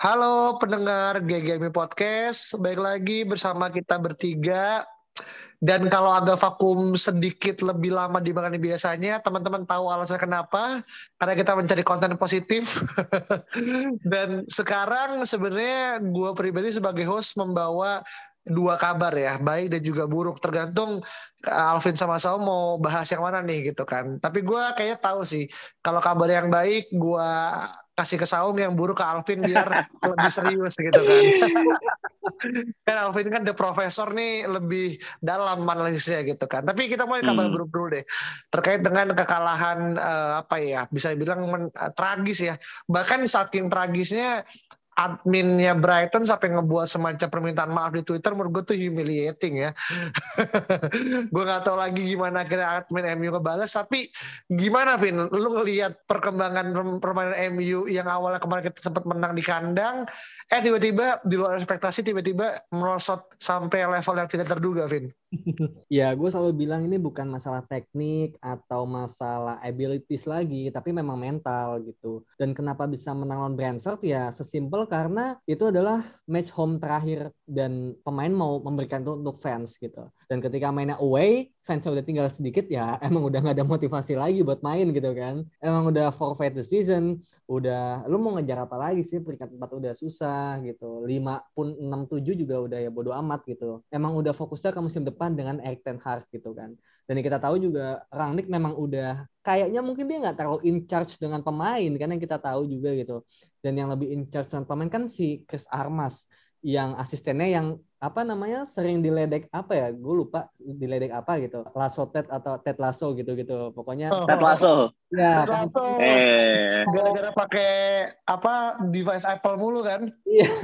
Halo pendengar GGMI Podcast, baik lagi bersama kita bertiga. Dan kalau agak vakum sedikit lebih lama dibanding biasanya, teman-teman tahu alasan kenapa? Karena kita mencari konten positif. Dan sekarang sebenarnya gue pribadi sebagai host membawa dua kabar ya, baik dan juga buruk. Tergantung Alvin sama Sao mau bahas yang mana nih gitu kan. Tapi gue kayaknya tahu sih, kalau kabar yang baik gue kasih ke Saum yang buruk ke Alvin biar lebih serius gitu kan. kan Alvin kan the profesor nih lebih dalam analisisnya gitu kan. Tapi kita mau kabar Hmm. buruk dulu deh. Terkait dengan kekalahan eh, apa ya, bisa bilang men- eh, tragis ya. Bahkan saking tragisnya adminnya Brighton sampai ngebuat semacam permintaan maaf di Twitter menurut gue tuh humiliating ya. gue nggak tahu lagi gimana akhirnya admin MU ngebales tapi gimana Vin lu ngelihat perkembangan perm- permainan MU yang awalnya kemarin kita sempat menang di kandang eh tiba-tiba di luar ekspektasi tiba-tiba merosot sampai level yang tidak terduga Vin Ya, gue selalu bilang ini bukan masalah teknik atau masalah abilities lagi, tapi memang mental gitu. Dan kenapa bisa menang lawan Brentford ya sesimpel karena itu adalah match home terakhir dan pemain mau memberikan itu untuk fans gitu. Dan ketika mainnya away, fansnya udah tinggal sedikit ya emang udah nggak ada motivasi lagi buat main gitu kan. Emang udah forfeit the season, udah lu mau ngejar apa lagi sih peringkat 4 udah susah gitu. 5 pun 6 7 juga udah ya bodo amat gitu. Emang udah fokusnya ke musim depan dengan Erik ten Hag gitu kan. Dan kita tahu juga Rangnick memang udah kayaknya mungkin dia nggak terlalu in charge dengan pemain kan yang kita tahu juga gitu. Dan yang lebih in charge dengan pemain kan si Chris Armas yang asistennya yang apa namanya sering diledek apa ya gue lupa diledek apa gitu Lasso Ted atau Ted Lasso gitu gitu pokoknya. Ted Lasso. Ya Lasso. Eh. gara-gara pakai apa device Apple mulu kan? Iya.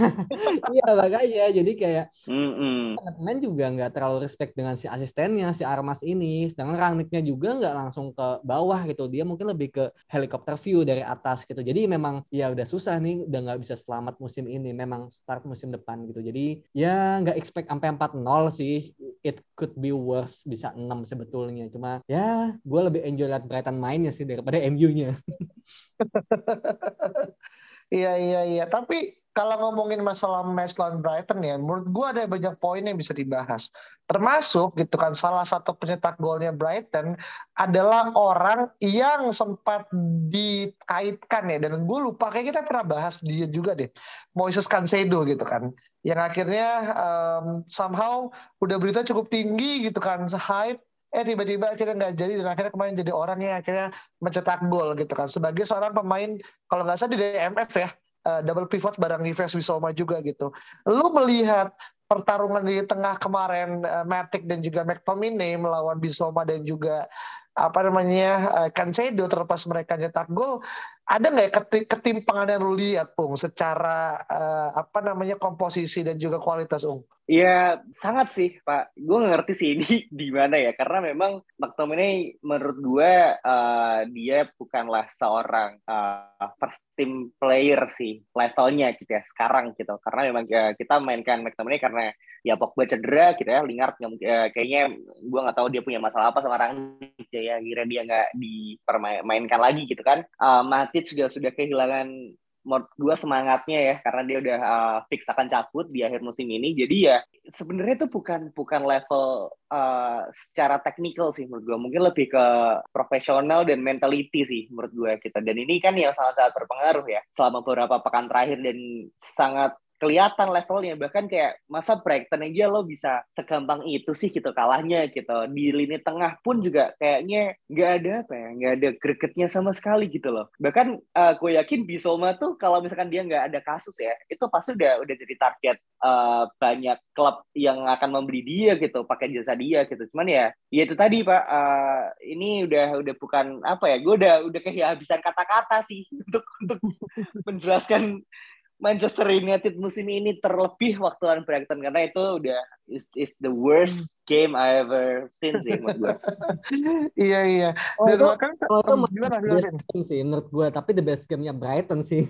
Iya makanya. Jadi kayak Mm-mm. pemain juga nggak terlalu respect dengan si asistennya si Armas ini. Sedangkan Rangnicknya juga nggak langsung ke bawah gitu. Dia mungkin lebih ke helikopter view dari atas gitu. Jadi memang ya udah susah nih. Udah nggak bisa selamat musim ini. Memang start musim depan gitu. Jadi ya nggak expect sampai 4-0 sih. It could be worse. Bisa 6 sebetulnya. Cuma ya gue lebih enjoy liat Brighton mainnya sih daripada MU-nya Iya iya iya. Tapi kalau ngomongin masalah match lawan Brighton ya, menurut gua ada banyak poin yang bisa dibahas. Termasuk gitu kan salah satu pencetak golnya Brighton adalah orang yang sempat dikaitkan ya dan gue lupa kayak kita pernah bahas dia juga deh. Moises Cancedo gitu kan. Yang akhirnya em, somehow udah berita cukup tinggi gitu kan, hype eh tiba-tiba akhirnya nggak jadi dan akhirnya kemarin jadi orang yang akhirnya mencetak gol gitu kan sebagai seorang pemain kalau nggak salah di DMF ya eh, double pivot bareng Yves Wisoma juga gitu. Lu melihat pertarungan di tengah kemarin eh, Matic dan juga McTominay melawan Bisoma dan juga apa namanya eh, Cancedo terlepas mereka nyetak gol ada nggak ya keti- ketimpangan yang lu lihat Ung secara eh, apa namanya komposisi dan juga kualitas Ung? Ya sangat sih Pak. Gue ngerti sih ini di mana ya. Karena memang McTominay menurut gue eh, dia bukanlah seorang eh, first team player sih levelnya gitu ya sekarang gitu. Karena memang eh, kita mainkan McTominay karena ya Pogba cedera gitu ya. Lingard eh, kayaknya gue nggak tahu dia punya masalah apa sama Rangnick ya. Kira dia nggak dipermainkan lagi gitu kan. Eh, Matic juga sudah kehilangan menurut semangatnya ya karena dia udah uh, fix akan cabut di akhir musim ini. Jadi ya sebenarnya itu bukan bukan level uh, secara teknikal sih menurut gue mungkin lebih ke profesional dan mentality sih menurut gue kita dan ini kan yang sangat sangat berpengaruh ya selama beberapa pekan terakhir dan sangat kelihatan levelnya. Bahkan kayak masa Brighton aja lo bisa segampang itu sih gitu kalahnya gitu. Di lini tengah pun juga kayaknya nggak ada apa ya nggak ada gregetnya sama sekali gitu loh. Bahkan uh, gue yakin Bisoma tuh kalau misalkan dia nggak ada kasus ya itu pasti udah udah jadi target uh, banyak klub yang akan membeli dia gitu pakai jasa dia gitu. Cuman ya ya itu tadi pak uh, ini udah udah bukan apa ya gue udah udah kehabisan kata-kata sih untuk untuk menjelaskan Manchester United musim ini terlebih waktu lawan Brighton karena itu udah is, is the worst game I ever seen sih menurut gue. iya iya. Oh, Dan itu, bahkan oh, itu gimana, best game sih menurut gue, tapi the best game-nya Brighton sih.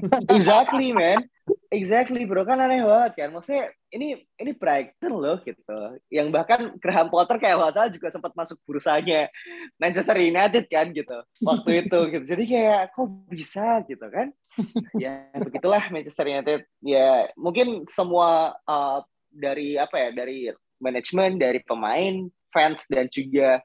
exactly man. Exactly bro kan aneh banget kan. Maksudnya ini ini Brighton loh gitu. Yang bahkan Graham Potter kayak salah juga sempat masuk burusanya Manchester United kan gitu. Waktu itu gitu. Jadi kayak kok bisa gitu kan. ya begitulah Manchester United. Ya mungkin semua uh, dari apa ya dari manajemen, dari pemain, fans dan juga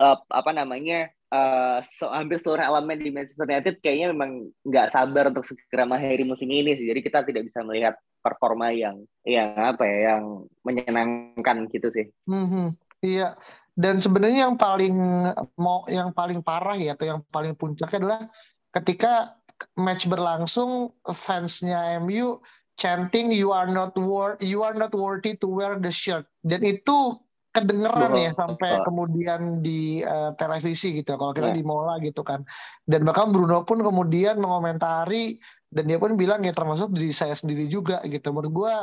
uh, apa namanya uh, so, hampir seluruh elemen di Manchester United kayaknya memang nggak sabar untuk segera mengakhiri musim ini sih. Jadi kita tidak bisa melihat performa yang yang apa ya yang menyenangkan gitu sih. Mm-hmm. Iya. Dan sebenarnya yang paling mau yang paling parah ya atau yang paling puncak adalah ketika match berlangsung fansnya MU chanting you are not worth you are not worthy to wear the shirt. Dan itu kedengeran ya sampai kemudian di uh, televisi gitu kalau kita yeah. di Mola gitu kan. Dan bahkan Bruno pun kemudian mengomentari dan dia pun bilang ya termasuk diri saya sendiri juga gitu. Menurut gue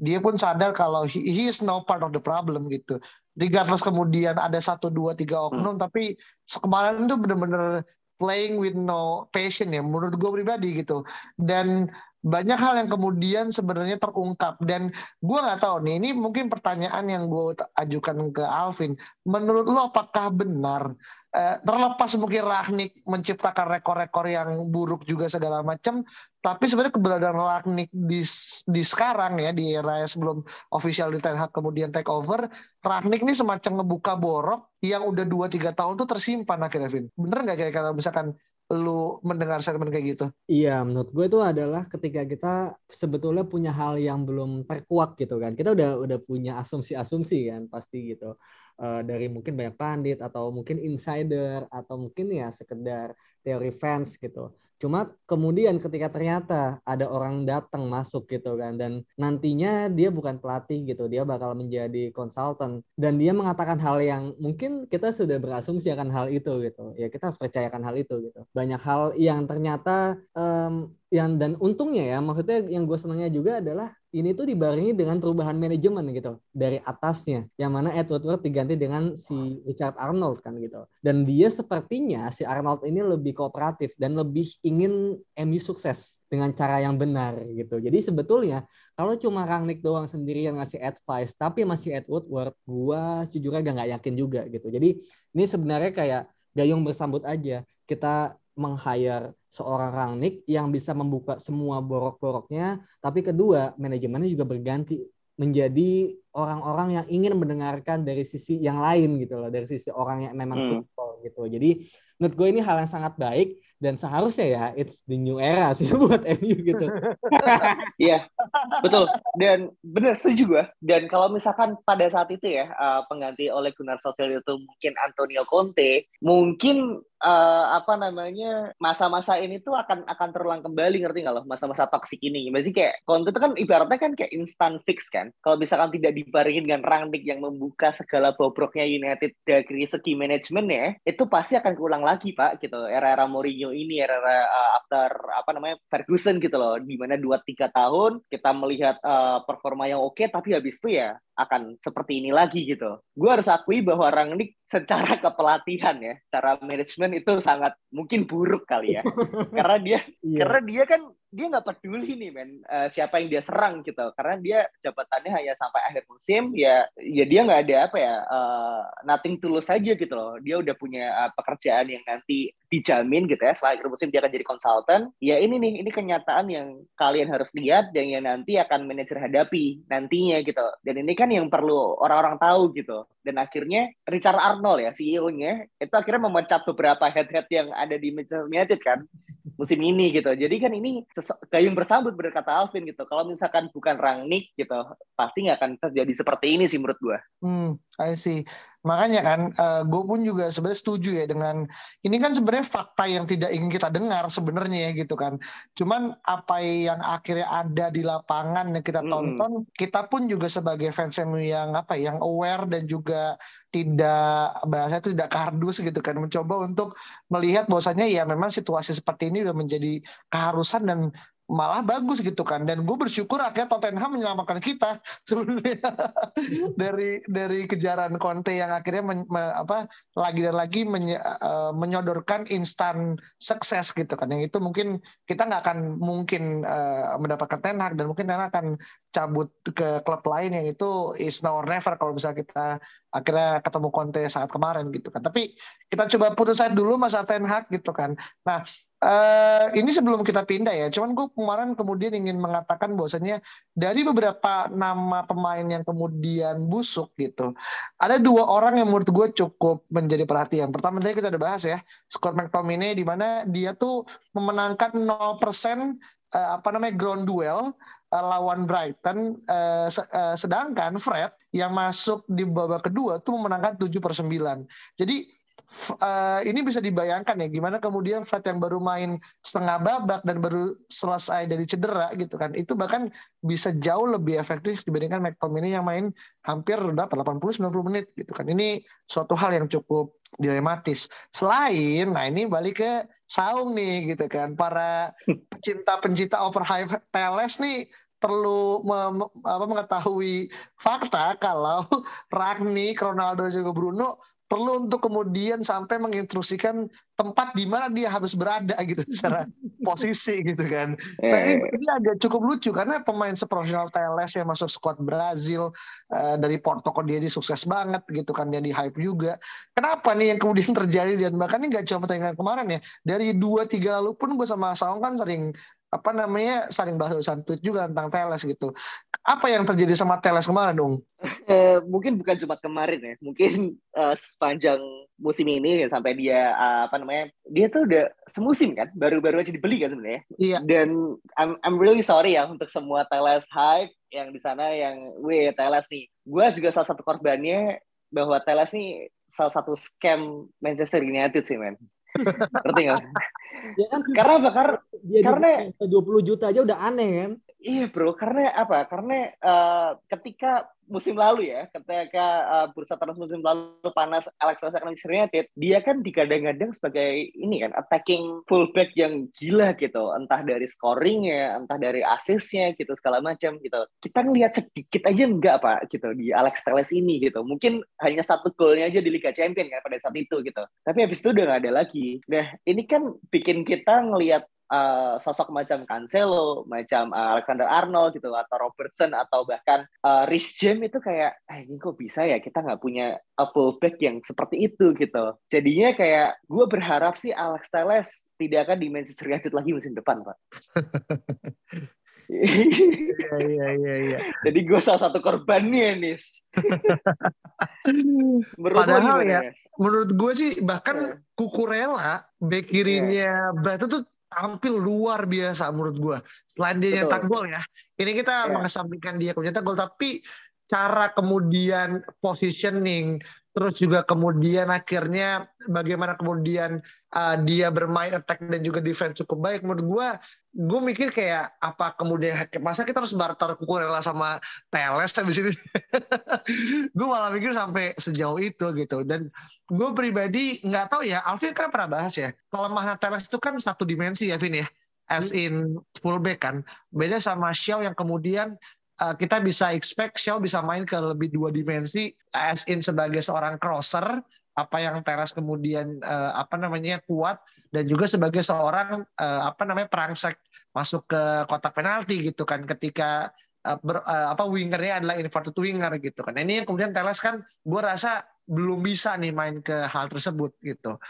dia pun sadar kalau he, he is no part of the problem gitu. Regardless kemudian ada satu dua tiga oknum hmm. tapi kemarin itu bener-bener playing with no passion ya menurut gue pribadi gitu. Dan banyak hal yang kemudian sebenarnya terungkap. Dan gue nggak tahu nih ini mungkin pertanyaan yang gue ajukan ke Alvin. Menurut lo apakah benar eh, terlepas mungkin Ragnik menciptakan rekor-rekor yang buruk juga segala macam tapi sebenarnya keberadaan Ragnik di di sekarang ya di era sebelum official di Ten Hag kemudian take over Ragnik ini semacam ngebuka borok yang udah 2-3 tahun tuh tersimpan akhirnya Vin. Bener nggak kira-kira misalkan lu mendengar segmen kayak gitu? Iya, menurut gue itu adalah ketika kita sebetulnya punya hal yang belum terkuak gitu kan. Kita udah udah punya asumsi-asumsi kan pasti gitu. Uh, dari mungkin banyak pandit atau mungkin insider atau mungkin ya sekedar teori fans gitu. Cuma kemudian ketika ternyata ada orang datang masuk gitu kan dan nantinya dia bukan pelatih gitu, dia bakal menjadi konsultan dan dia mengatakan hal yang mungkin kita sudah berasumsi akan hal itu gitu. Ya kita harus percayakan hal itu gitu. Banyak hal yang ternyata um, yang dan untungnya ya maksudnya yang gue senangnya juga adalah ini tuh dibarengi dengan perubahan manajemen gitu dari atasnya yang mana Edward Ward diganti dengan si Richard Arnold kan gitu. Dan dia sepertinya si Arnold ini lebih kooperatif dan lebih ingin MU sukses dengan cara yang benar gitu. Jadi sebetulnya kalau cuma Rangnick doang sendiri yang ngasih advice tapi masih Edward Ward gua jujur aja nggak yakin juga gitu. Jadi ini sebenarnya kayak gayung bersambut aja. Kita meng-hire seorang Rangnick yang bisa membuka semua borok-boroknya, tapi kedua manajemennya juga berganti menjadi orang-orang yang ingin mendengarkan dari sisi yang lain gitu loh, dari sisi orang yang memang hmm. football gitu. Jadi menurut gue ini hal yang sangat baik dan seharusnya ya it's the new era sih buat MU gitu. Iya, betul. Dan benar setuju gue. Dan kalau misalkan pada saat itu ya uh, pengganti oleh Gunnar Solskjaer itu mungkin Antonio Conte, mungkin uh, apa namanya masa-masa ini tuh akan akan terulang kembali ngerti nggak loh masa-masa toksik ini. Berarti kayak Conte itu kan ibaratnya kan kayak instant fix kan. Kalau misalkan tidak dibarengi dengan Rangnick yang membuka segala bobroknya United dari segi manajemen ya, itu pasti akan keulang lagi pak gitu. Era-era Mourinho ini era-era uh, after apa namanya Ferguson gitu loh, di mana dua tiga tahun kita melihat uh, performa yang oke, tapi habis itu ya akan seperti ini lagi gitu. Gue harus akui bahwa Rangnick secara kepelatihan ya, secara manajemen itu sangat mungkin buruk kali ya, karena dia yeah. karena dia kan dia nggak peduli nih men uh, siapa yang dia serang gitu. Karena dia jabatannya hanya sampai akhir musim ya ya dia nggak ada apa ya uh, nothing tulus saja gitu loh. Dia udah punya uh, pekerjaan yang nanti dijamin gitu ya setelah akhir musim dia akan jadi konsultan. Ya ini nih ini kenyataan yang kalian harus lihat dan yang nanti akan manajer hadapi nantinya gitu. Dan ini kan yang perlu orang-orang tahu gitu dan akhirnya Richard Arnold ya CEO-nya itu akhirnya memecat beberapa head-head yang ada di Manchester United kan musim ini gitu. Jadi kan ini gayung bersambut berkata Alvin gitu. Kalau misalkan bukan Rangnick gitu, pasti nggak akan terjadi seperti ini sih menurut gue. Hmm, I see. Makanya kan, uh, eh, gue pun juga sebenarnya setuju ya dengan ini kan sebenarnya fakta yang tidak ingin kita dengar sebenarnya ya gitu kan. Cuman apa yang akhirnya ada di lapangan yang kita tonton, mm kita pun juga sebagai fans MU yang apa ya, yang aware dan juga tidak bahasa itu tidak kardus gitu kan mencoba untuk melihat bahwasanya ya memang situasi seperti ini sudah menjadi keharusan dan malah bagus gitu kan. Dan gue bersyukur akhirnya Tottenham menyelamatkan kita sebenarnya. Dari dari kejaran Conte yang akhirnya men, me, apa lagi dan lagi menye, uh, menyodorkan instan sukses gitu kan. Yang itu mungkin kita nggak akan mungkin uh, mendapatkan Ten Hag dan mungkin Ten Hag akan cabut ke klub lain yang itu is now or never kalau misalnya kita akhirnya ketemu Conte saat kemarin gitu kan. Tapi kita coba putus dulu masa Ten Hag gitu kan. Nah Uh, ini sebelum kita pindah ya, cuman gue kemarin kemudian ingin mengatakan bahwasanya dari beberapa nama pemain yang kemudian busuk gitu, ada dua orang yang menurut gue cukup menjadi perhatian. Pertama tadi kita udah bahas ya, Scott McTominay di mana dia tuh memenangkan 0% uh, eh, apa namanya ground duel uh, lawan Brighton, uh, uh, sedangkan Fred yang masuk di babak kedua tuh memenangkan 7 per 9. Jadi uh, ini bisa dibayangkan ya gimana kemudian Fred yang baru main setengah babak dan baru selesai dari cedera gitu kan. Itu bahkan bisa jauh lebih efektif dibandingkan McTominay yang main hampir udah 80-90 menit gitu kan. Ini suatu hal yang cukup dilematis. Selain nah ini balik ke saung nih gitu kan. Para pecinta-pencinta overhype Teles nih perlu me, apa, mengetahui fakta kalau Ragni, Ronaldo juga Bruno perlu untuk kemudian sampai menginstruksikan tempat di mana dia harus berada gitu secara posisi gitu kan. Nah ini, ini agak cukup lucu karena pemain seprofesional TLS yang masuk squad Brazil uh, dari Porto kok dia sukses banget gitu kan dia di hype juga. Kenapa nih yang kemudian terjadi dan bahkan ini nggak cuma pertandingan kemarin ya dari dua tiga lalu pun gue sama Saung kan sering apa namanya saling bahas tweet juga tentang Teles gitu. Apa yang terjadi sama Teles kemarin dong? Uh, mungkin bukan cuma kemarin ya, mungkin uh, sepanjang musim ini ya, sampai dia uh, apa namanya dia tuh udah semusim kan, baru-baru aja dibeli kan sebenarnya. Iya. Dan I'm I'm really sorry ya untuk semua Teles hype yang di sana yang weh Teles nih. Gue juga salah satu korbannya bahwa Teles nih salah satu scam Manchester United sih men. Ngerti nggak? ya kan? Karena apa? Karena, dia karena 20 juta aja udah aneh kan? Iya bro, karena apa? Karena uh, ketika musim lalu ya, ketika uh, bursa transfer musim lalu panas Alex Manchester United, dia kan digadang-gadang sebagai ini kan attacking fullback yang gila gitu, entah dari scoringnya, entah dari asisnya gitu segala macam gitu. Kita ngelihat sedikit aja enggak pak gitu di Alex Telles ini gitu. Mungkin hanya satu golnya aja di Liga Champions kan pada saat itu gitu. Tapi habis itu udah nggak ada lagi. Nah ini kan bikin kita ngelihat uh, sosok macam Cancelo, macam uh, Alexander Arnold gitu atau Robertson atau bahkan uh, Rhys James itu kayak eh ini kok bisa ya kita nggak punya a fullback yang seperti itu gitu. Jadinya kayak gue berharap sih Alex Telles tidak akan di Manchester United lagi musim depan, Pak. Iya iya iya iya. Jadi gue salah satu korbannya Nis. menurut Padahal ya, menurut gue sih bahkan Kukurela bek kirinya yeah. Brighton tuh tampil luar biasa menurut gue. Selain dia nyetak gol ya. Ini kita yeah. mengesampingkan dia nyetak gol tapi cara kemudian positioning terus juga kemudian akhirnya bagaimana kemudian uh, dia bermain attack dan juga defense cukup baik menurut gue gue mikir kayak apa kemudian masa kita harus barter kukurela sama Teles habis ini gue malah mikir sampai sejauh itu gitu. Dan gue pribadi nggak tahu ya Alvin kan pernah bahas ya kelemahan Teles itu kan satu dimensi ya Vin ya. As hmm. in fullback kan. Beda sama Xiao yang kemudian uh, kita bisa expect Xiao bisa main ke lebih dua dimensi as in sebagai seorang crosser apa yang Teras kemudian uh, apa namanya kuat dan juga sebagai seorang uh, apa namanya perangsek masuk ke kotak penalti gitu kan ketika uh, ber, uh, apa wingernya adalah inverted winger gitu kan. Nah, ini yang kemudian Teles kan gue rasa belum bisa nih main ke hal tersebut gitu.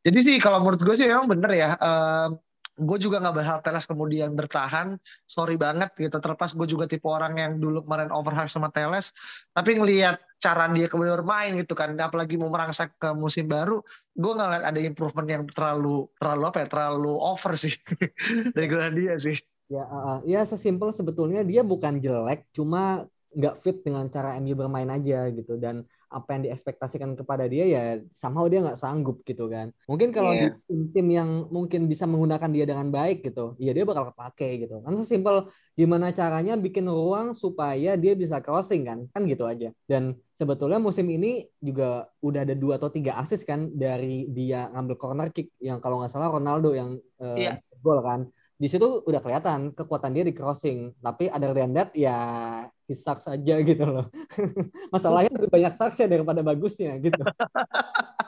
Jadi sih kalau menurut gue sih memang bener ya uh, gue juga nggak berharap Teles kemudian bertahan. Sorry banget gitu terlepas gue juga tipe orang yang dulu kemarin overhype sama Teles tapi ngelihat cara dia kemudian bermain gitu kan apalagi mau merangsek ke musim baru gue nggak lihat ada improvement yang terlalu terlalu apa ya terlalu over sih dari gue dia sih. Ya uh, ya sesimpel sebetulnya dia bukan jelek cuma nggak fit dengan cara MU bermain aja gitu. Dan apa yang diekspektasikan kepada dia ya somehow dia nggak sanggup gitu kan mungkin kalau yeah. di tim-tim yang mungkin bisa menggunakan dia dengan baik gitu ya dia bakal kepake gitu kan sesimpel gimana caranya bikin ruang supaya dia bisa crossing kan kan gitu aja dan sebetulnya musim ini juga udah ada dua atau tiga assist kan dari dia ngambil corner kick yang kalau nggak salah Ronaldo yang uh, yeah. gol kan di situ udah kelihatan kekuatan dia di crossing. Tapi ada than that ya sucks saja gitu loh. Masalahnya lebih banyak sucks ya daripada bagusnya gitu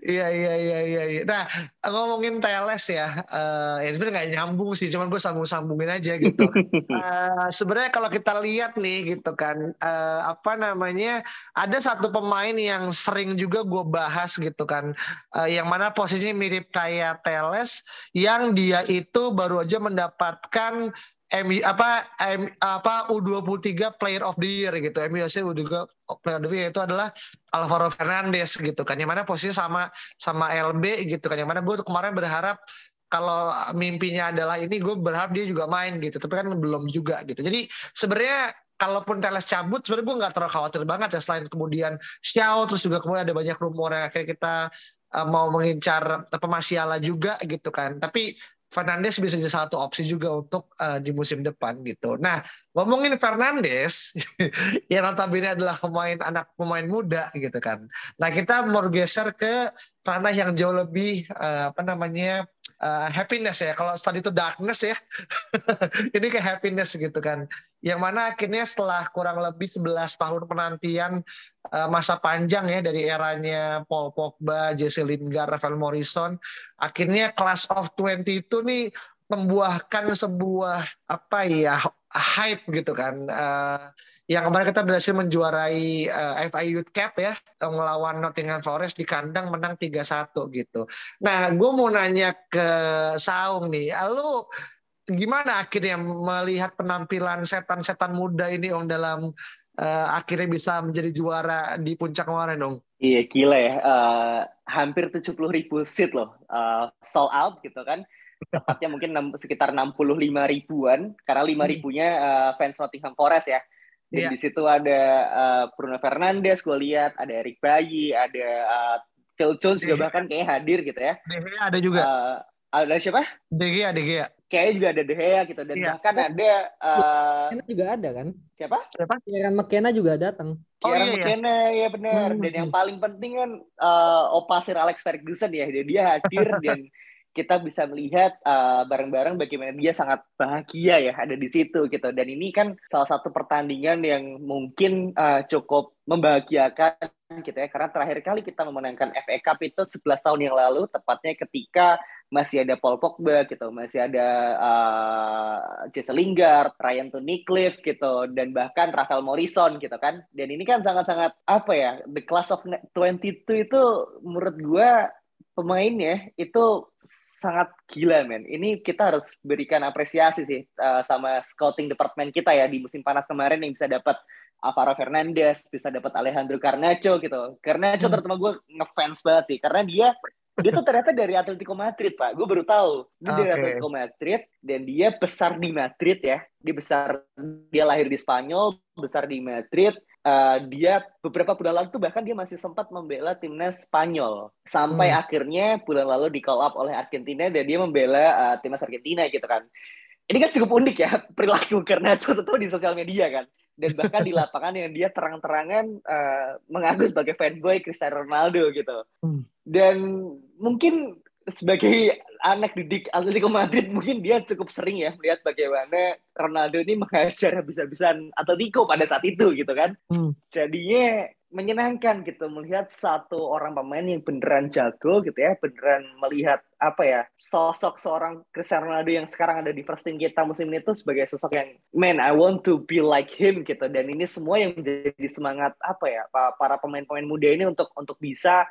Iya iya iya iya. iya. Nah ngomongin TLS ya, uh, ya sebenarnya nggak nyambung sih, cuman gue sambung sambungin aja gitu. uh, sebenarnya kalau kita lihat nih gitu kan, uh, apa namanya, ada satu pemain yang sering juga gue bahas gitu kan, uh, yang mana posisinya mirip kayak TLS, yang dia itu baru aja mendapatkan MU apa M, apa U23 Player of the Year gitu. MUC U23 Player of the Year itu adalah Alvaro Fernandez gitu kan. Yang mana posisinya sama sama LB gitu kan. Yang mana gue kemarin berharap kalau mimpinya adalah ini gue berharap dia juga main gitu. Tapi kan belum juga gitu. Jadi sebenarnya kalaupun Teles cabut sebenarnya gue nggak terlalu khawatir banget ya selain kemudian Xiao terus juga kemudian ada banyak rumor yang akhirnya kita uh, mau mengincar Pemasiala juga gitu kan. Tapi Fernandes bisa jadi satu opsi juga untuk uh, di musim depan gitu. Nah, ngomongin Fernandes, yang notabene adalah pemain anak pemain muda gitu kan. Nah, kita mau geser ke ranah yang jauh lebih uh, apa namanya uh, happiness ya. Kalau tadi itu darkness ya, ini kayak happiness gitu kan. Yang mana akhirnya setelah kurang lebih 11 tahun penantian uh, masa panjang ya dari eranya Paul Pogba, Jesse Lingard, Rafael Morrison, akhirnya Class of 20 itu nih membuahkan sebuah apa ya hype gitu kan. Uh, yang kemarin kita berhasil menjuarai uh, eh, FA Youth Cup ya melawan Nottingham Forest di kandang menang 3-1 gitu. Nah, gue mau nanya ke Saung nih, lu gimana akhirnya melihat penampilan setan-setan muda ini Om dalam uh, akhirnya bisa menjadi juara di puncak kemarin dong? Iya gila ya, uh, hampir 70 ribu seat loh, uh, sold out gitu kan tepatnya mungkin sekitar 65 ribuan karena 5 ribunya uh, fans Nottingham Forest ya dan yeah. di situ ada uh, Bruno Fernandes, gue lihat ada Eric Bayi, ada uh, Phil Jones juga bahkan kayak hadir gitu ya. De Gea ada juga. Uh, ada siapa? De Gea, De Gea. Kayaknya juga ada De Gea gitu dan yeah. bahkan ada uh, juga ada kan? Siapa? Siapa? Kieran McKenna juga datang. Oh, Kieran iya, iya. McKenna ya benar. Hmm. Dan yang paling penting kan uh, Opa Sir Alex Ferguson ya, dia, dia hadir dan kita bisa melihat uh, bareng-bareng bagaimana dia sangat bahagia ya ada di situ gitu. Dan ini kan salah satu pertandingan yang mungkin uh, cukup membahagiakan gitu ya. Karena terakhir kali kita memenangkan FA Cup itu 11 tahun yang lalu tepatnya ketika masih ada Paul Pogba gitu masih ada uh, Jesse Lingard, Ryan Tunnicliffe gitu dan bahkan Rafael Morrison gitu kan. Dan ini kan sangat-sangat apa ya the class of 22 itu menurut gue pemainnya itu sangat gila men. Ini kita harus berikan apresiasi sih uh, sama scouting department kita ya di musim panas kemarin yang bisa dapat Alvaro Fernandez, bisa dapat Alejandro Garnacho gitu. Garnacho hmm. terutama gue ngefans banget sih karena dia dia tuh ternyata dari Atletico Madrid pak. Gue baru tahu dia okay. dari Atletico Madrid dan dia besar di Madrid ya. Dia besar dia lahir di Spanyol, besar di Madrid uh, dia beberapa bulan lalu tuh bahkan dia masih sempat membela timnas Spanyol sampai hmm. akhirnya bulan lalu di call up oleh Argentina dan dia membela uh, timnas Argentina gitu kan. Ini kan cukup unik ya perilaku karena tentu di sosial media kan dan bahkan di lapangan yang dia terang-terangan uh, mengaku sebagai fanboy Cristiano Ronaldo gitu. Hmm. Dan mungkin sebagai anak didik Atletico Madrid mungkin dia cukup sering ya melihat bagaimana Ronaldo ini mengajar habis-habisan Atletico pada saat itu gitu kan. Hmm. Jadinya menyenangkan gitu melihat satu orang pemain yang beneran jago gitu ya, beneran melihat apa ya sosok seorang Cristiano Ronaldo yang sekarang ada di first team kita musim ini tuh sebagai sosok yang man I want to be like him gitu dan ini semua yang menjadi semangat apa ya para pemain-pemain muda ini untuk untuk bisa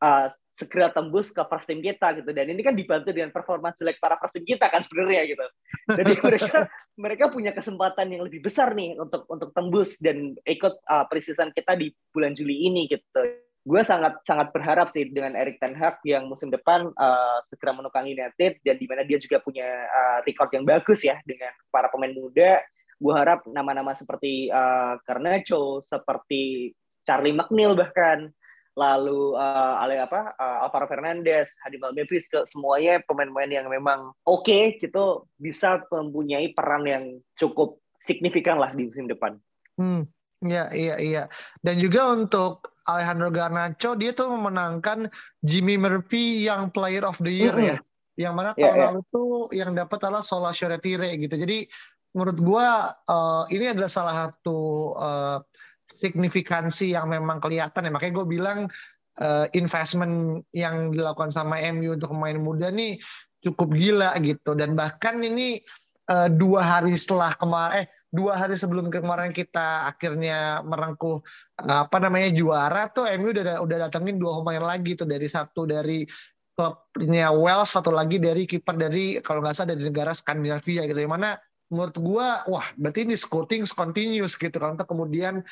uh, segera tembus ke first team kita gitu. Dan ini kan dibantu dengan performa jelek para first team kita kan sebenarnya gitu. Jadi mereka mereka punya kesempatan yang lebih besar nih untuk untuk tembus dan ikut uh, preseason kita di bulan Juli ini gitu. Gue sangat sangat berharap sih dengan Erik Ten Hag yang musim depan uh, segera menukang United dan di mana dia juga punya uh, record yang bagus ya dengan para pemain muda. Gue harap nama-nama seperti uh, Garnacho, seperti Charlie McNeil bahkan lalu uh, ale apa uh, Alvaro Fernandez, Hannibal Memphis ke semuanya pemain-pemain yang memang oke okay, gitu bisa mempunyai peran yang cukup signifikan lah di musim depan. Hmm, iya iya iya. Dan juga untuk Alejandro Garnacho dia tuh memenangkan Jimmy Murphy yang Player of the Year mm -hmm. ya. Yang mana iya, tahun yeah, lalu yeah. tuh yang dapat adalah Sola Retire gitu. Jadi menurut gua uh, ini adalah salah satu uh, signifikansi yang memang kelihatan ya. Makanya gue bilang uh, investment yang dilakukan sama MU untuk pemain muda nih cukup gila gitu. Dan bahkan ini uh, dua hari setelah kemarin eh dua hari sebelum kemarin kita akhirnya merengkuh apa namanya juara tuh MU udah udah datengin dua pemain lagi tuh dari satu dari klubnya Wales satu lagi dari kiper dari kalau nggak salah dari negara Skandinavia gitu yang mana menurut gua wah berarti ini scouting continuous gitu kan untuk kemudian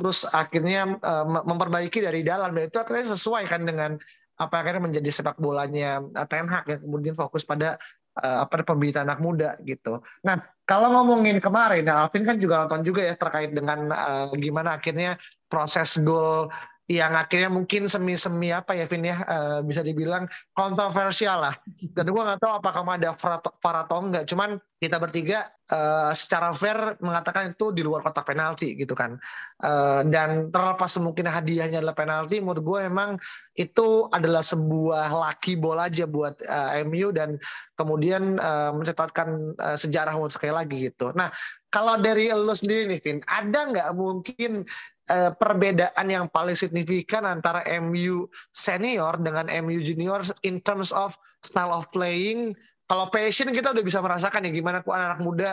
terus akhirnya uh, memperbaiki dari dalam dan itu akhirnya sesuai kan dengan apa akhirnya menjadi sepak bolanya uh, Ten Hag yang kemudian fokus pada uh, apa pembinaan anak muda gitu. Nah, kalau ngomongin kemarin, nah Alvin kan juga nonton juga ya terkait dengan uh, gimana akhirnya proses gol yang akhirnya mungkin semi-semi apa ya Vin ya uh, bisa dibilang kontroversial lah. Dan gue nggak tahu apakah ada VAR atau enggak. Cuman kita bertiga uh, secara fair mengatakan itu di luar kotak penalti gitu kan. Uh, dan terlepas mungkin hadiahnya adalah penalti, menurut gue emang itu adalah sebuah lucky ball aja buat uh, MU dan kemudian uh, mencatatkan uh, sejarah sekali lagi gitu. Nah kalau dari lo sendiri nih Vin, ada nggak mungkin uh, perbedaan yang paling signifikan antara MU senior dengan MU junior in terms of style of playing. Kalau passion kita udah bisa merasakan ya gimana kok anak-anak muda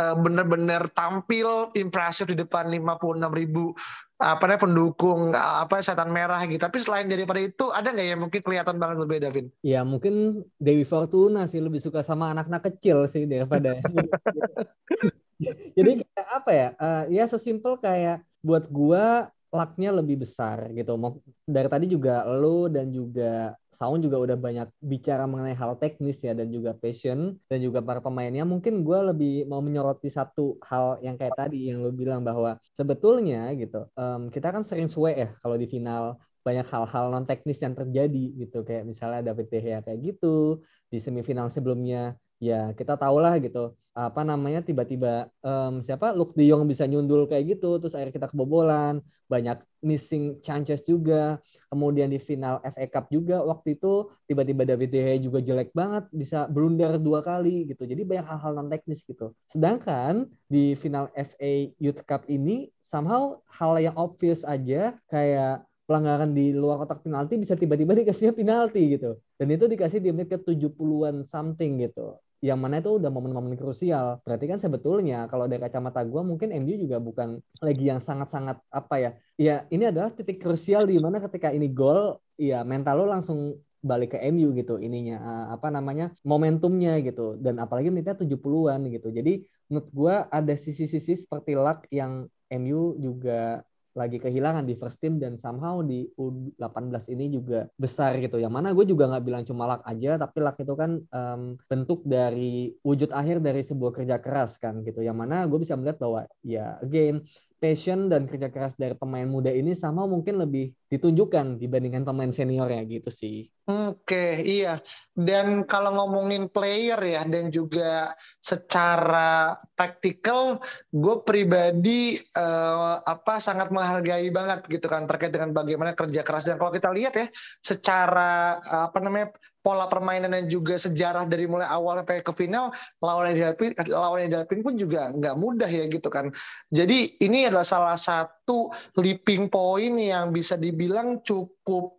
uh, bener-bener tampil impresif di depan 56 ribu apa namanya pendukung apa setan merah gitu. Tapi selain daripada itu ada nggak yang mungkin kelihatan banget berbeda, Vin? Ya mungkin Dewi Fortuna sih lebih suka sama anak-anak kecil sih daripada. Jadi kayak apa ya? Uh, ya sesimpel kayak buat gua lucknya lebih besar gitu. Dari tadi juga lo dan juga Saun juga udah banyak bicara mengenai hal teknis ya dan juga passion dan juga para pemainnya. Mungkin gue lebih mau menyoroti satu hal yang kayak tadi yang lo bilang bahwa sebetulnya gitu um, kita kan sering suwe ya kalau di final banyak hal-hal non teknis yang terjadi gitu kayak misalnya David De Gea kayak gitu di semifinal sebelumnya ya kita tahu lah gitu apa namanya tiba-tiba um, siapa Luke De Jong bisa nyundul kayak gitu terus akhirnya kita kebobolan banyak missing chances juga. Kemudian di final FA Cup juga waktu itu tiba-tiba David De Gea juga jelek banget bisa blunder dua kali gitu. Jadi banyak hal-hal non teknis gitu. Sedangkan di final FA Youth Cup ini somehow hal yang obvious aja kayak pelanggaran di luar kotak penalti bisa tiba-tiba dikasih penalti gitu. Dan itu dikasih di menit ke 70-an something gitu yang mana itu udah momen-momen krusial. Berarti kan sebetulnya kalau dari kacamata gue mungkin MU juga bukan lagi yang sangat-sangat apa ya. Ya ini adalah titik krusial di mana ketika ini gol, ya mental lo langsung balik ke MU gitu ininya uh, apa namanya momentumnya gitu dan apalagi menitnya 70-an gitu. Jadi menurut gue ada sisi-sisi seperti luck yang MU juga lagi kehilangan di first team dan somehow di U18 ini juga besar gitu. Yang mana gue juga nggak bilang cuma luck aja, tapi luck itu kan um, bentuk dari wujud akhir dari sebuah kerja keras kan gitu. Yang mana gue bisa melihat bahwa ya again passion dan kerja keras dari pemain muda ini sama mungkin lebih ditunjukkan dibandingkan pemain seniornya gitu sih. Oke, iya. Dan kalau ngomongin player ya dan juga secara taktikal, gue pribadi uh, apa sangat menghargai banget gitu kan terkait dengan bagaimana kerja keras dan kalau kita lihat ya secara uh, apa namanya pola permainan dan juga sejarah dari mulai awal sampai ke final lawan yang dihadapin lawan yang dihadapin pun juga nggak mudah ya gitu kan. Jadi ini adalah salah satu leaping point yang bisa dibilang cukup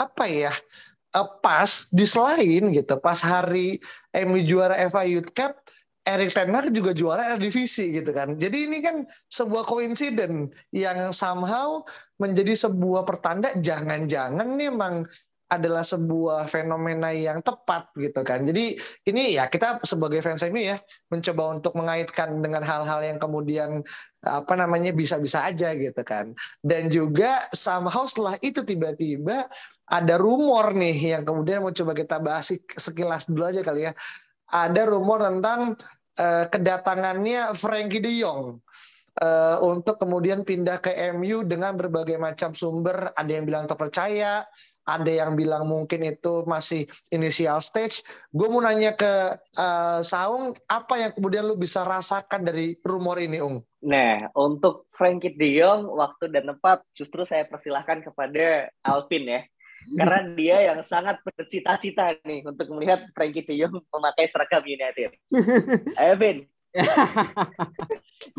apa ya uh, pas di selain gitu pas hari MU juara FA Youth Cup Erik Ten juga juara Eredivisie gitu kan. Jadi ini kan sebuah koinsiden yang somehow menjadi sebuah pertanda jangan-jangan nih emang adalah sebuah fenomena yang tepat gitu kan. Jadi ini ya kita sebagai fans MU ya mencoba untuk mengaitkan dengan hal-hal yang kemudian apa namanya bisa-bisa aja gitu kan. Dan juga somehow setelah itu tiba-tiba ada rumor nih yang kemudian mau coba kita bahas sekilas dulu aja kali ya. Ada rumor tentang uh, kedatangannya Frankie De Jong uh, untuk kemudian pindah ke MU dengan berbagai macam sumber. Ada yang bilang terpercaya, ada yang bilang mungkin itu masih initial stage. Gue mau nanya ke uh, Saung, apa yang kemudian lu bisa rasakan dari rumor ini, Ung? Nah, untuk Frankie De Jong, waktu dan tempat justru saya persilahkan kepada Alvin ya. Karena dia yang sangat bercita-cita nih untuk melihat Frankie De Jong memakai seragam United. Alvin,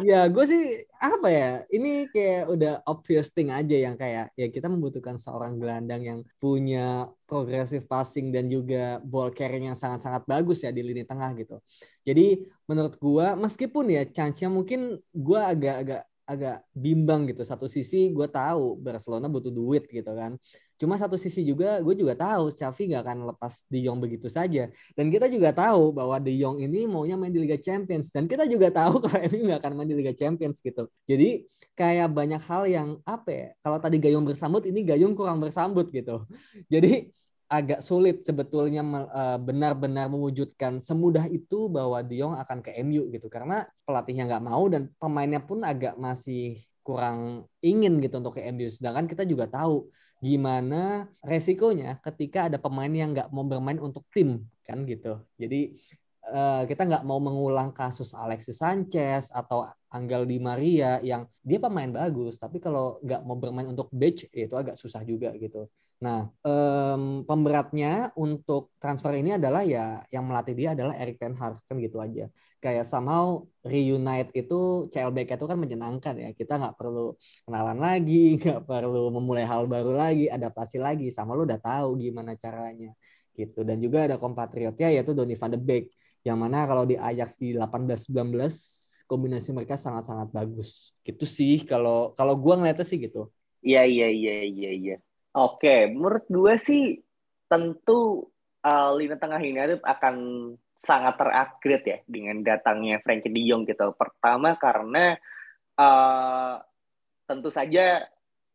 ya gue sih apa ya ini kayak udah obvious thing aja yang kayak ya kita membutuhkan seorang gelandang yang punya progressive passing dan juga ball carrying yang sangat-sangat bagus ya di lini tengah gitu. Jadi menurut gue meskipun ya chance-nya mungkin gue agak-agak agak bimbang gitu. Satu sisi gue tahu Barcelona butuh duit gitu kan. Cuma satu sisi juga gue juga tahu Xavi nggak akan lepas De Jong begitu saja. Dan kita juga tahu bahwa De Jong ini maunya main di Liga Champions dan kita juga tahu kalau ini nggak akan main di Liga Champions gitu. Jadi kayak banyak hal yang apa ya? Kalau tadi Gayung bersambut ini Gayung kurang bersambut gitu. Jadi agak sulit sebetulnya eh, benar-benar mewujudkan semudah itu bahwa De Jong akan ke MU gitu karena pelatihnya nggak mau dan pemainnya pun agak masih kurang ingin gitu untuk ke MU sedangkan kita juga tahu gimana resikonya ketika ada pemain yang nggak mau bermain untuk tim kan gitu. Jadi uh, kita nggak mau mengulang kasus Alexis Sanchez atau Angel Di Maria yang dia pemain bagus tapi kalau nggak mau bermain untuk bench ya itu agak susah juga gitu. Nah, um, pemberatnya untuk transfer ini adalah ya yang melatih dia adalah Erik Ten Hag kan gitu aja. Kayak somehow reunite itu CLBK itu kan menyenangkan ya. Kita nggak perlu kenalan lagi, nggak perlu memulai hal baru lagi, adaptasi lagi. Sama lu udah tahu gimana caranya gitu. Dan juga ada kompatriotnya yaitu Donny van de Beek. Yang mana kalau di Ajax di 18-19 kombinasi mereka sangat-sangat bagus. Gitu sih kalau kalau gua ngeliatnya sih gitu. Iya iya iya iya iya. Oke, menurut gue sih tentu uh, lini tengah ini akan sangat terupgrade ya dengan datangnya Frankie De Jong gitu. Pertama karena uh, tentu saja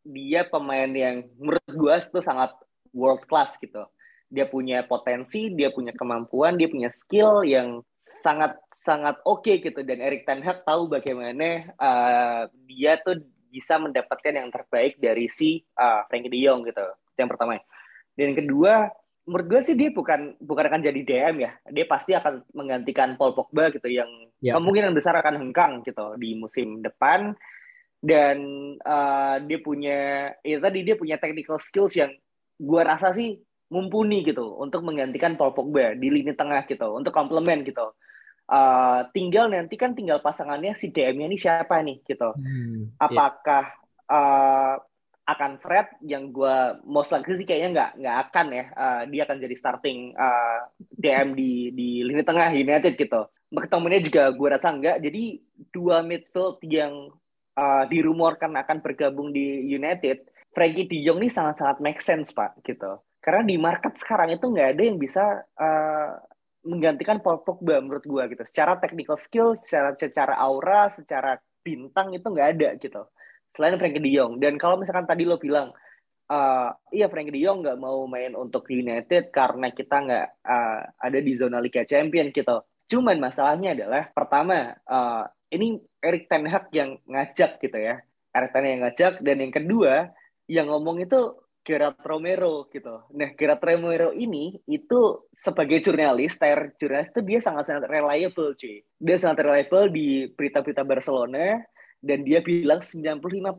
dia pemain yang menurut gue itu sangat world class gitu. Dia punya potensi, dia punya kemampuan, dia punya skill yang sangat sangat oke okay gitu dan Erik Ten Hag tahu bagaimana uh, dia tuh bisa mendapatkan yang terbaik dari si uh, Frankie De Jong gitu. Itu yang pertama. Dan yang kedua, menurut gue sih dia bukan bukan akan jadi DM ya. Dia pasti akan menggantikan Paul Pogba gitu yang ya. kemungkinan besar akan hengkang gitu di musim depan. Dan uh, dia punya ya tadi dia punya technical skills yang gue rasa sih mumpuni gitu untuk menggantikan Paul Pogba di lini tengah gitu untuk komplement gitu uh, tinggal nanti kan tinggal pasangannya si DM-nya ini siapa nih gitu. Hmm, iya. Apakah yeah. uh, akan Fred yang gue most likely sih kayaknya nggak nggak akan ya uh, dia akan jadi starting uh, DM di di lini tengah United gitu. Ketemunya juga gue rasa enggak. Jadi dua midfield yang uh, dirumorkan akan bergabung di United, Frankie De Jong ini sangat-sangat make sense pak gitu. Karena di market sekarang itu nggak ada yang bisa uh, menggantikan Paul Pogba menurut gue gitu. Secara technical skill, secara secara aura, secara bintang itu nggak ada gitu. Selain Frankie De Jong. Dan kalau misalkan tadi lo bilang, uh, iya Frankie De Jong nggak mau main untuk United karena kita nggak uh, ada di zona Liga Champion gitu. Cuman masalahnya adalah pertama uh, ini Erik Ten Hag yang ngajak gitu ya. Erik Ten Hag yang ngajak dan yang kedua yang ngomong itu Gerard Romero gitu. Nah, Gerard Romero ini itu sebagai jurnalis, ter jurnalis itu dia sangat-sangat reliable, cuy. Dia sangat reliable di berita-berita Barcelona dan dia bilang 95%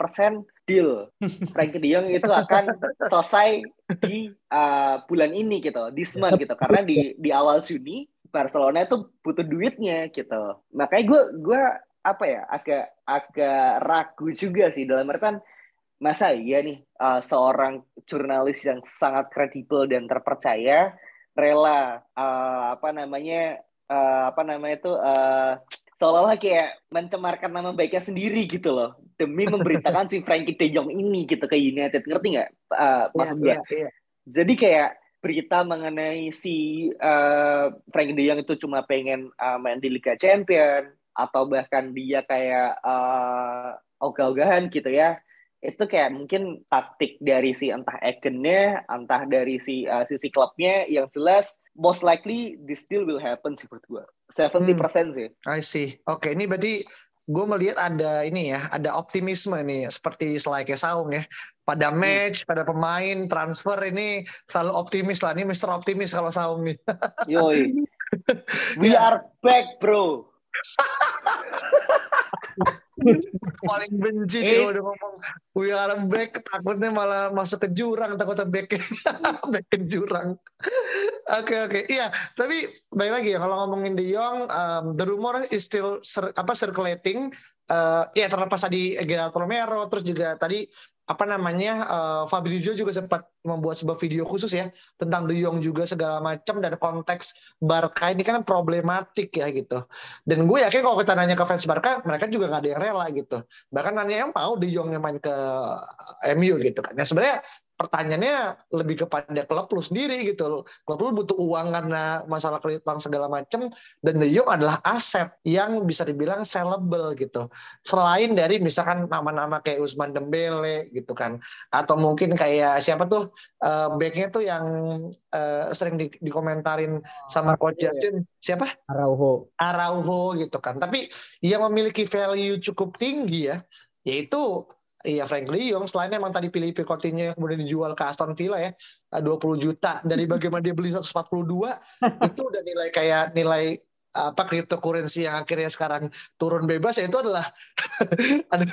deal. Frankie De Jong itu akan selesai di uh, bulan ini gitu, this month gitu. Karena di di awal Juni Barcelona itu butuh duitnya gitu. Makanya gue gue apa ya agak agak ragu juga sih dalam artian masa iya nih uh, seorang jurnalis yang sangat kredibel dan terpercaya rela uh, apa namanya uh, apa namanya itu uh, seolah-olah kayak mencemarkan nama baiknya sendiri gitu loh demi memberitakan si Frankie De Jong ini gitu ke United ngerti nggak uh, mas ya? Ya, ya. Jadi kayak berita mengenai si uh, Frank De Jong itu cuma pengen uh, main di Liga Champion atau bahkan dia kayak uh, ogah-ogahan gitu ya itu kayak mungkin taktik dari si entah agennya, entah dari si uh, sisi klubnya yang jelas most likely this deal will happen sih menurut gue. 70% hmm. sih. I see. Oke, okay, ini berarti gue melihat ada ini ya, ada optimisme nih seperti selayaknya Saung ya. Pada hmm. match, hmm. pada pemain, transfer ini selalu optimis lah. Ini Mister Optimis kalau Saung nih. Yoi. We are back, bro. paling benci dia udah ngomong we are back takutnya malah masuk ke jurang takutnya back back ke jurang. Oke okay, oke. Okay. iya tapi baik lagi ya kalau ngomongin De Jong um, the rumor is still apa circulating. Uh, ya terlepas tadi Gerardo Romero terus juga tadi apa namanya uh, Fabrizio juga sempat membuat sebuah video khusus ya tentang De Jong juga segala macam dan konteks Barca ini kan problematik ya gitu. Dan gue yakin kalau kita nanya ke fans Barca mereka juga nggak ada yang rela gitu. Bahkan nanya yang mau De Jong yang main ke MU gitu kan. Nah sebenarnya pertanyaannya lebih kepada klub lu sendiri gitu Klub lu butuh uang karena masalah kelihatan segala macam dan De Jong adalah aset yang bisa dibilang sellable gitu. Selain dari misalkan nama-nama kayak Usman Dembele gitu kan atau mungkin kayak siapa tuh uh, backnya tuh yang uh, sering di, dikomentarin sama coach. Justin siapa? Araujo. Araujo gitu kan. Tapi yang memiliki value cukup tinggi ya yaitu Iya Frank Jong selain emang tadi pilih Coutinho yang kemudian dijual ke Aston Villa ya 20 juta dari bagaimana dia beli 142 itu udah nilai kayak nilai apa cryptocurrency yang akhirnya sekarang turun bebas ya itu adalah ada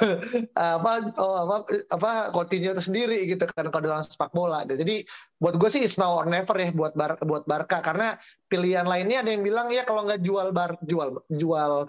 apa oh, apa apa Coutinho itu sendiri gitu kan kalau dalam sepak bola. Jadi buat gue sih it's now or never ya buat Bar buat Barca karena pilihan lainnya ada yang bilang ya kalau nggak jual bar jual jual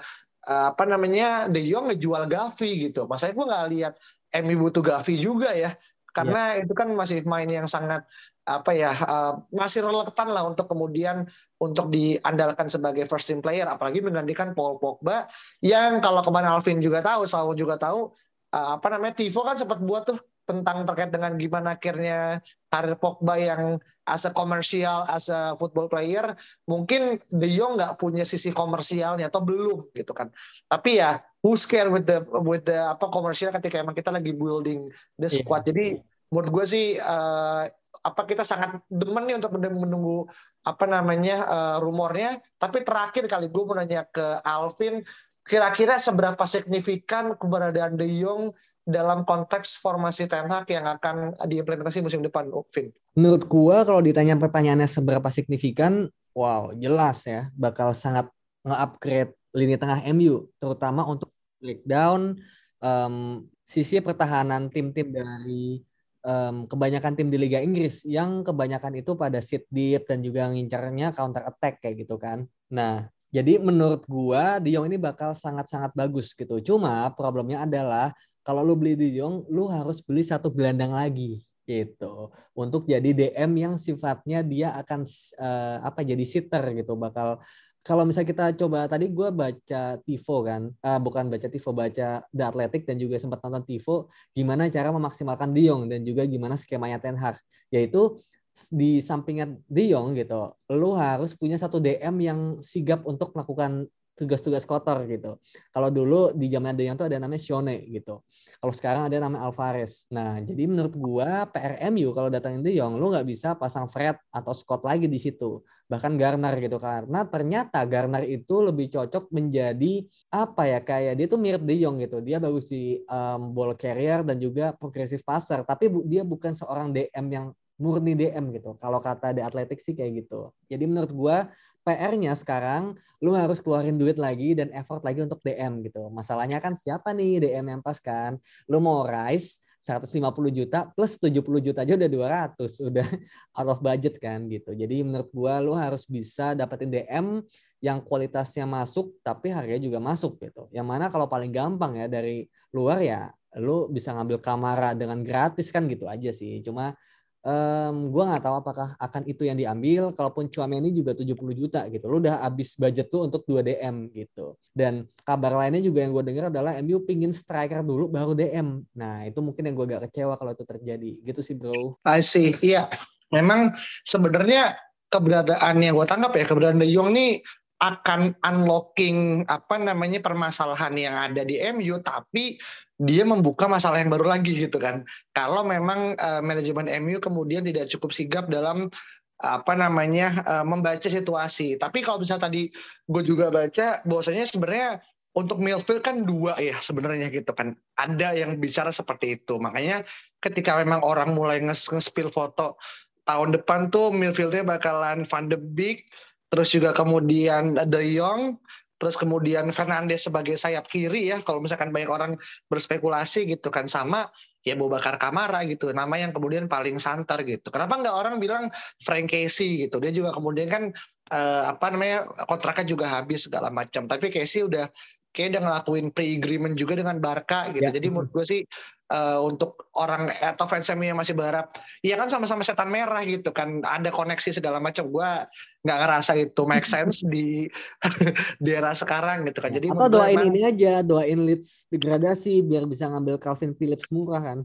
apa namanya De Jong ngejual Gavi gitu. Masanya gue nggak lihat MU butuh Gavi juga ya karena yeah. itu kan masih main yang sangat apa ya uh, masih relevan lah untuk kemudian untuk diandalkan sebagai first team player apalagi menggantikan Paul Pogba yang kalau kemarin Alvin juga tahu Saul juga tahu uh, apa namanya Tivo kan sempat buat tuh tentang terkait dengan gimana akhirnya karir Pogba yang as a komersial, as a football player, mungkin De Jong nggak punya sisi komersialnya atau belum gitu kan. Tapi ya who's care with the with the apa komersial ketika emang kita lagi building the iya. squad. Yeah. Jadi menurut gue sih uh, apa kita sangat demen nih untuk menunggu apa namanya uh, rumornya. Tapi terakhir kali gue mau nanya ke Alvin, kira-kira seberapa signifikan keberadaan De Jong dalam konteks formasi Ten Hag yang akan diimplementasi musim depan, Vin? Menurut gua kalau ditanya pertanyaannya seberapa signifikan, wow, jelas ya, bakal sangat nge-upgrade lini tengah MU, terutama untuk breakdown um, sisi pertahanan tim-tim dari um, kebanyakan tim di Liga Inggris yang kebanyakan itu pada sit deep dan juga ngincarnya counter attack kayak gitu kan. Nah, jadi menurut gua De Jong ini bakal sangat-sangat bagus gitu. Cuma problemnya adalah kalau lu beli De Jong, lu harus beli satu gelandang lagi gitu. Untuk jadi DM yang sifatnya dia akan uh, apa jadi sitter gitu. Bakal kalau misalnya kita coba tadi gue baca Tivo kan uh, bukan baca Tivo baca The Athletic dan juga sempat nonton Tivo gimana cara memaksimalkan De Jong dan juga gimana skemanya Ten Hag. Yaitu di sampingnya De Jong gitu lu harus punya satu DM yang sigap untuk melakukan tugas-tugas kotor gitu. Kalau dulu di zaman De Jong tuh ada namanya Shone gitu. Kalau sekarang ada namanya Alvarez. Nah, jadi menurut gua PRMU kalau datangin De Jong lu nggak bisa pasang Fred atau Scott lagi di situ. Bahkan Garner gitu karena ternyata Garner itu lebih cocok menjadi apa ya kayak dia tuh mirip De Jong gitu. Dia bagus di um, ball carrier dan juga progressive passer, tapi bu dia bukan seorang DM yang murni DM gitu. Kalau kata The Athletic sih kayak gitu. Jadi menurut gua PR-nya sekarang lu harus keluarin duit lagi dan effort lagi untuk DM gitu. Masalahnya kan siapa nih DM yang pas kan? Lu mau rise 150 juta plus 70 juta aja udah 200, udah out of budget kan gitu. Jadi menurut gua lu harus bisa dapetin DM yang kualitasnya masuk tapi harganya juga masuk gitu. Yang mana kalau paling gampang ya dari luar ya lu bisa ngambil kamera dengan gratis kan gitu aja sih. Cuma um, gue nggak tahu apakah akan itu yang diambil. Kalaupun ini juga 70 juta gitu, lu udah habis budget tuh untuk 2 DM gitu. Dan kabar lainnya juga yang gue dengar adalah MU pingin striker dulu baru DM. Nah itu mungkin yang gue agak kecewa kalau itu terjadi. Gitu sih bro. I see, iya. memang sebenarnya keberadaan yang gue tangkap ya keberadaan De Jong nih akan unlocking apa namanya permasalahan yang ada di MU tapi dia membuka masalah yang baru lagi gitu kan. Kalau memang uh, manajemen MU kemudian tidak cukup sigap dalam apa namanya uh, membaca situasi. Tapi kalau misalnya tadi gue juga baca bahwasanya sebenarnya untuk Milfield kan dua ya sebenarnya gitu kan. Ada yang bicara seperti itu. Makanya ketika memang orang mulai nge-spill foto tahun depan tuh midfieldnya bakalan Van de Beek, terus juga kemudian De Jong, terus kemudian Fernandes sebagai sayap kiri ya kalau misalkan banyak orang berspekulasi gitu kan sama ya Bakar Kamara gitu nama yang kemudian paling santer gitu. Kenapa nggak orang bilang Frank Casey gitu? Dia juga kemudian kan eh, apa namanya kontraknya juga habis segala macam. Tapi Casey udah kayak udah ngelakuin pre-agreement juga dengan Barca gitu. Ya. Jadi menurut gue sih uh, untuk orang atau fans MU yang masih berharap, ya kan sama-sama setan merah gitu kan, ada koneksi segala macam. Gue nggak ngerasa itu make sense di di era sekarang gitu kan. Jadi atau doain ini aja, doain Leeds degradasi biar bisa ngambil Calvin Phillips murah kan.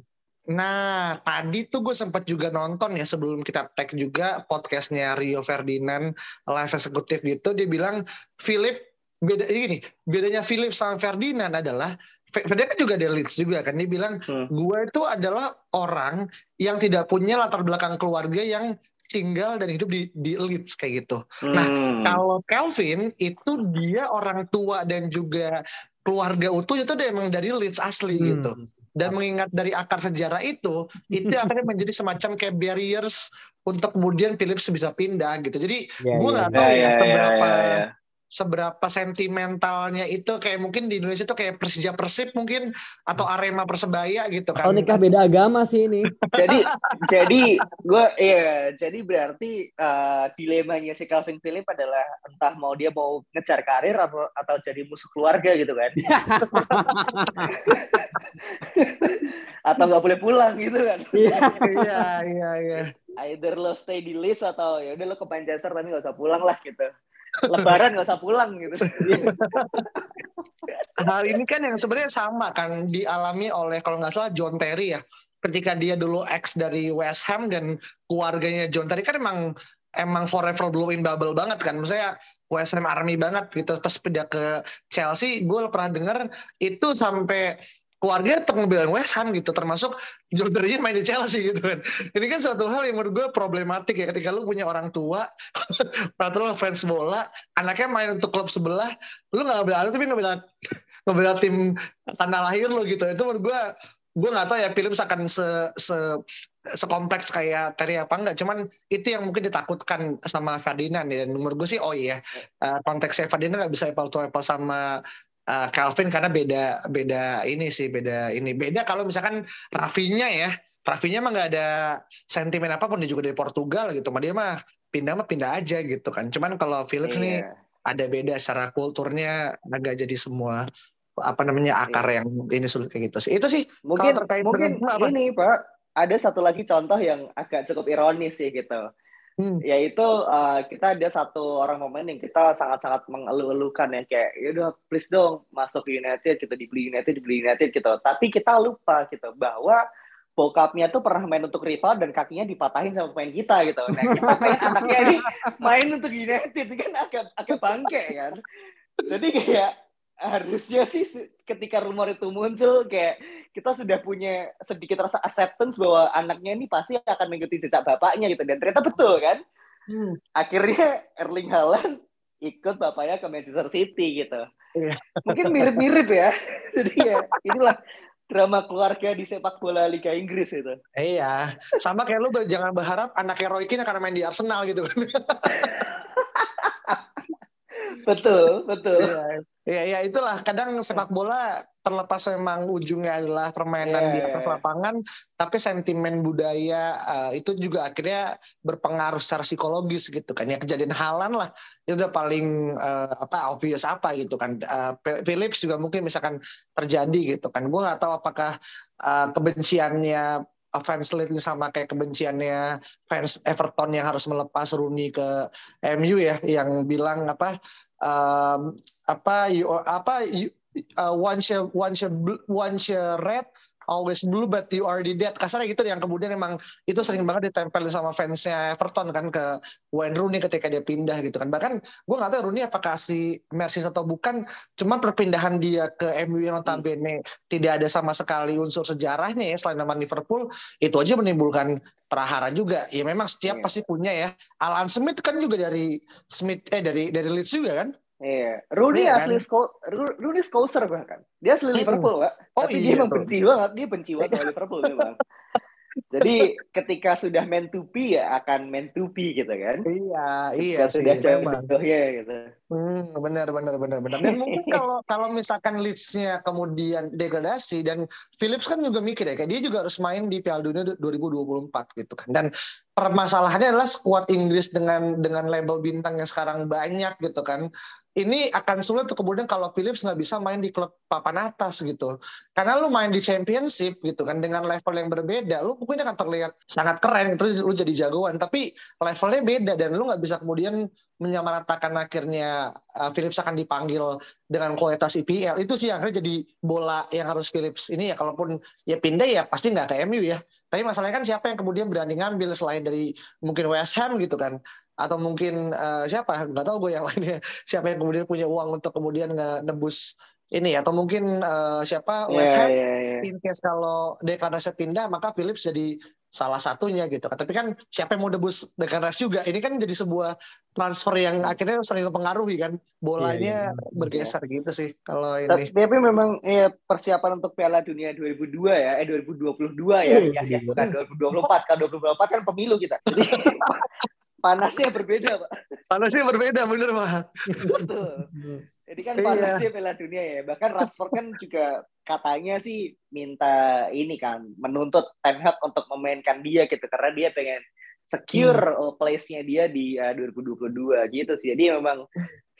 Nah, tadi tuh gue sempat juga nonton ya sebelum kita tag juga podcastnya Rio Ferdinand live eksekutif gitu. Dia bilang Philip beda ini bedanya Philip sama Ferdinand adalah Ferdinand kan juga ada Leeds juga kan dia bilang hmm. gue itu adalah orang yang tidak punya latar belakang keluarga yang tinggal dan hidup di di Leeds kayak gitu. Nah, hmm. Nah kalau Calvin itu dia orang tua dan juga keluarga utuh itu dia emang dari Leeds asli hmm. gitu. Dan mengingat dari akar sejarah itu, itu akhirnya menjadi semacam kayak barriers untuk kemudian Phillips bisa pindah gitu. Jadi yeah, gue nggak yeah. tahu yeah, ya yeah, seberapa yeah, yeah, yeah seberapa sentimentalnya itu kayak mungkin di Indonesia itu kayak Persija Persib mungkin atau Arema Persebaya gitu kan. Oh nikah beda agama sih ini. jadi jadi gue iya jadi berarti uh, dilemanya si Calvin Philip adalah entah mau dia mau ngejar karir atau atau jadi musuh keluarga gitu kan. atau nggak boleh pulang gitu kan. Iya iya iya iya. Either lo stay di Leeds atau ya udah lo ke Manchester tapi nggak usah pulang lah gitu. Lebaran nggak usah pulang gitu. Hal ini kan yang sebenarnya sama kan dialami oleh kalau nggak salah John Terry ya. Ketika dia dulu ex dari West Ham dan keluarganya John Terry kan emang emang forever blue in bubble banget kan. Maksudnya West Ham Army banget gitu. Pas pindah ke Chelsea, gue pernah dengar itu sampai keluarga tetap ngebilang West Ham gitu termasuk Jordan main di Chelsea gitu kan. Ini kan suatu hal yang menurut gue problematik ya ketika lu punya orang tua lu fans bola anaknya main untuk klub sebelah lu nggak anak tapi ngambil ngambil tim tanah lahir lu gitu. Itu menurut gue gue nggak tahu ya film akan se, se sekompleks kayak Terry apa enggak cuman itu yang mungkin ditakutkan sama Ferdinand ya. Dan menurut gue sih oh iya uh, konteksnya Ferdinand nggak bisa apple to apple sama uh, Calvin karena beda beda ini sih beda ini beda kalau misalkan Rafinya ya Rafinya mah nggak ada sentimen apa pun dia juga dari Portugal gitu mah dia mah pindah mah pindah aja gitu kan cuman kalau Philips yeah. nih iya. ada beda secara kulturnya agak jadi semua apa namanya akar yeah. yang ini sulit kayak gitu sih itu sih mungkin terkait mungkin dengan, apa? ini pak ada satu lagi contoh yang agak cukup ironis sih gitu Hmm. Yaitu uh, kita ada satu orang momen yang kita sangat-sangat mengeluh-elukan ya kayak ya udah please dong masuk United kita dibeli United dibeli United gitu. Tapi kita lupa gitu bahwa bokapnya tuh pernah main untuk rival dan kakinya dipatahin sama pemain kita gitu. Nah, kita pengen anaknya ini main untuk United kan agak agak bangke kan. Jadi kayak harusnya sih ketika rumor itu muncul kayak kita sudah punya sedikit rasa acceptance bahwa anaknya ini pasti akan mengikuti jejak bapaknya gitu. Dan ternyata betul kan? Hmm. akhirnya Erling Haaland ikut bapaknya ke Manchester City gitu. Yeah. mungkin mirip-mirip ya. Jadi ya inilah drama keluarga di sepak bola Liga Inggris itu iya. Sama kayak lu jangan berharap anaknya Roy Keane akan main di Arsenal gitu. kan betul betul. Ya, ya itulah kadang sepak bola terlepas memang ujungnya adalah permainan yeah. di atas iya. lapangan, tapi sentimen budaya uh, itu juga akhirnya berpengaruh secara psikologis gitu kan. Ya kejadian halan lah itu udah paling uh, apa obvious apa gitu kan. Uh, Philips juga mungkin misalkan terjadi gitu kan. Gue nggak tahu apakah uh, kebenciannya fans Leeds sama kayak kebenciannya fans Everton yang harus melepas Rooney ke MU ya yang bilang apa um, apa you, apa you, uh, once you, once you, once you red always blue but you already dead. Kasarnya gitu yang kemudian emang itu sering banget ditempel sama fansnya Everton kan ke Wayne Rooney ketika dia pindah gitu kan. Bahkan gue nggak tahu Rooney apakah si Mercy atau bukan. Cuma perpindahan dia ke MU yang notabene tidak ada sama sekali unsur sejarahnya ya selain nama Liverpool itu aja menimbulkan prahara juga. Ya memang setiap yeah. pasti punya ya. Alan Smith kan juga dari Smith eh dari dari Leeds juga kan. Iya, Rooney iya, asli kan? Sko Rooney Scouser bahkan. Dia asli Liverpool, Pak. Oh, Tapi iya, dia emang benci banget, dia benci banget sama Liverpool memang. Jadi ketika sudah meant to be ya akan meant to be gitu kan? Iya, iya sih. Sudah ya gitu. Hmm, benar, benar, benar, benar. Dan mungkin kalau kalau misalkan Leeds-nya kemudian degradasi dan Phillips kan juga mikir ya, kayak dia juga harus main di Piala Dunia 2024 gitu kan. Dan permasalahannya adalah skuad Inggris dengan dengan label bintang yang sekarang banyak gitu kan ini akan sulit tuh kemudian kalau Philips nggak bisa main di klub papan atas gitu. Karena lu main di championship gitu kan dengan level yang berbeda, lu pokoknya akan terlihat sangat keren terus lu jadi jagoan. Tapi levelnya beda dan lu nggak bisa kemudian menyamaratakan akhirnya uh, Philips akan dipanggil dengan kualitas IPL. Itu sih yang akhirnya jadi bola yang harus Philips ini ya kalaupun ya pindah ya pasti nggak ke MU ya. Tapi masalahnya kan siapa yang kemudian berani ngambil selain dari mungkin West Ham gitu kan atau mungkin uh, siapa nggak tahu gue yang lainnya siapa yang kemudian punya uang untuk kemudian nggak nebus ini atau mungkin uh, siapa yeah, West Ham yeah, yeah. in case kalau pindah maka Phillips jadi salah satunya gitu Tapi kan siapa yang mau debus Declan juga ini kan jadi sebuah transfer yang akhirnya sering mempengaruhi kan bolanya yeah, yeah. bergeser yeah. gitu sih kalau ini. Tapi memang ya, persiapan untuk Piala Dunia 2002 ya eh 2022 ya, yeah, ya, ya bukan 2024 kan 2024 kan pemilu kita. Jadi panasnya berbeda pak. Panasnya berbeda bener pak. Betul. Jadi kan iya. panasnya Piala Dunia ya. Bahkan Rashford kan juga katanya sih minta ini kan menuntut Ten Hag untuk memainkan dia gitu. Karena dia pengen secure hmm. place-nya dia di uh, 2022 gitu sih jadi memang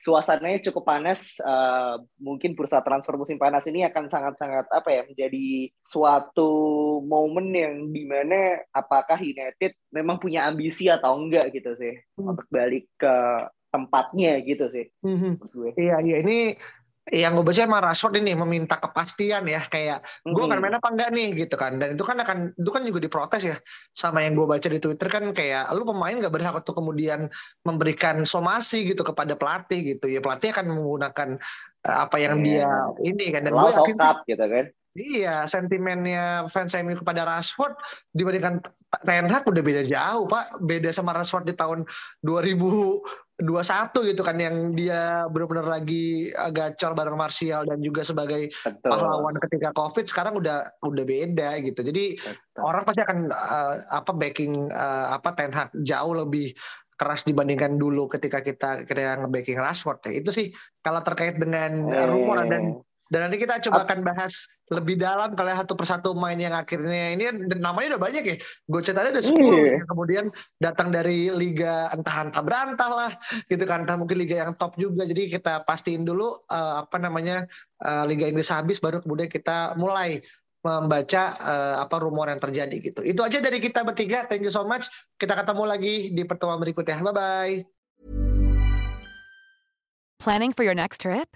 suasananya cukup panas. Uh, mungkin bursa transfer musim panas ini akan sangat-sangat apa ya menjadi suatu momen yang di mana apakah United memang punya ambisi atau enggak gitu sih hmm. untuk balik ke tempatnya gitu sih. Hmm. Iya iya ini yang gue baca emang Rashford ini meminta kepastian ya kayak gue akan main apa enggak nih? Gitu kan. Dan itu kan akan itu kan juga diprotes ya sama yang gue baca di Twitter kan kayak lu pemain gak berhak untuk kemudian memberikan somasi gitu kepada pelatih gitu. Ya pelatih akan menggunakan uh, apa yang yeah. dia ini kan. Dan gue yakin gitu kan. Iya, sentimennya fans MU kepada Rashford dibandingkan Ten Hag udah beda jauh, Pak. Beda sama Rashford di tahun 2021 gitu kan yang dia benar-benar lagi gacor bareng Martial dan juga sebagai Betul. pahlawan ketika Covid sekarang udah udah beda gitu. Jadi Betul. orang pasti akan uh, apa backing uh, apa Ten Hag jauh lebih keras dibandingkan dulu ketika kita kira nge-backing Rashford ya. Itu sih kalau terkait dengan eh. rumor dan dan nanti kita coba akan bahas lebih dalam kalau satu persatu main yang akhirnya ini namanya udah banyak ya. Gue ada ada 10 yeah. yang kemudian datang dari liga entah entah berantah lah gitu kan. Entah mungkin liga yang top juga. Jadi kita pastiin dulu uh, apa namanya uh, liga Inggris habis baru kemudian kita mulai membaca uh, apa rumor yang terjadi gitu. Itu aja dari kita bertiga. Thank you so much. Kita ketemu lagi di pertemuan berikutnya. Bye bye. Planning for your next trip?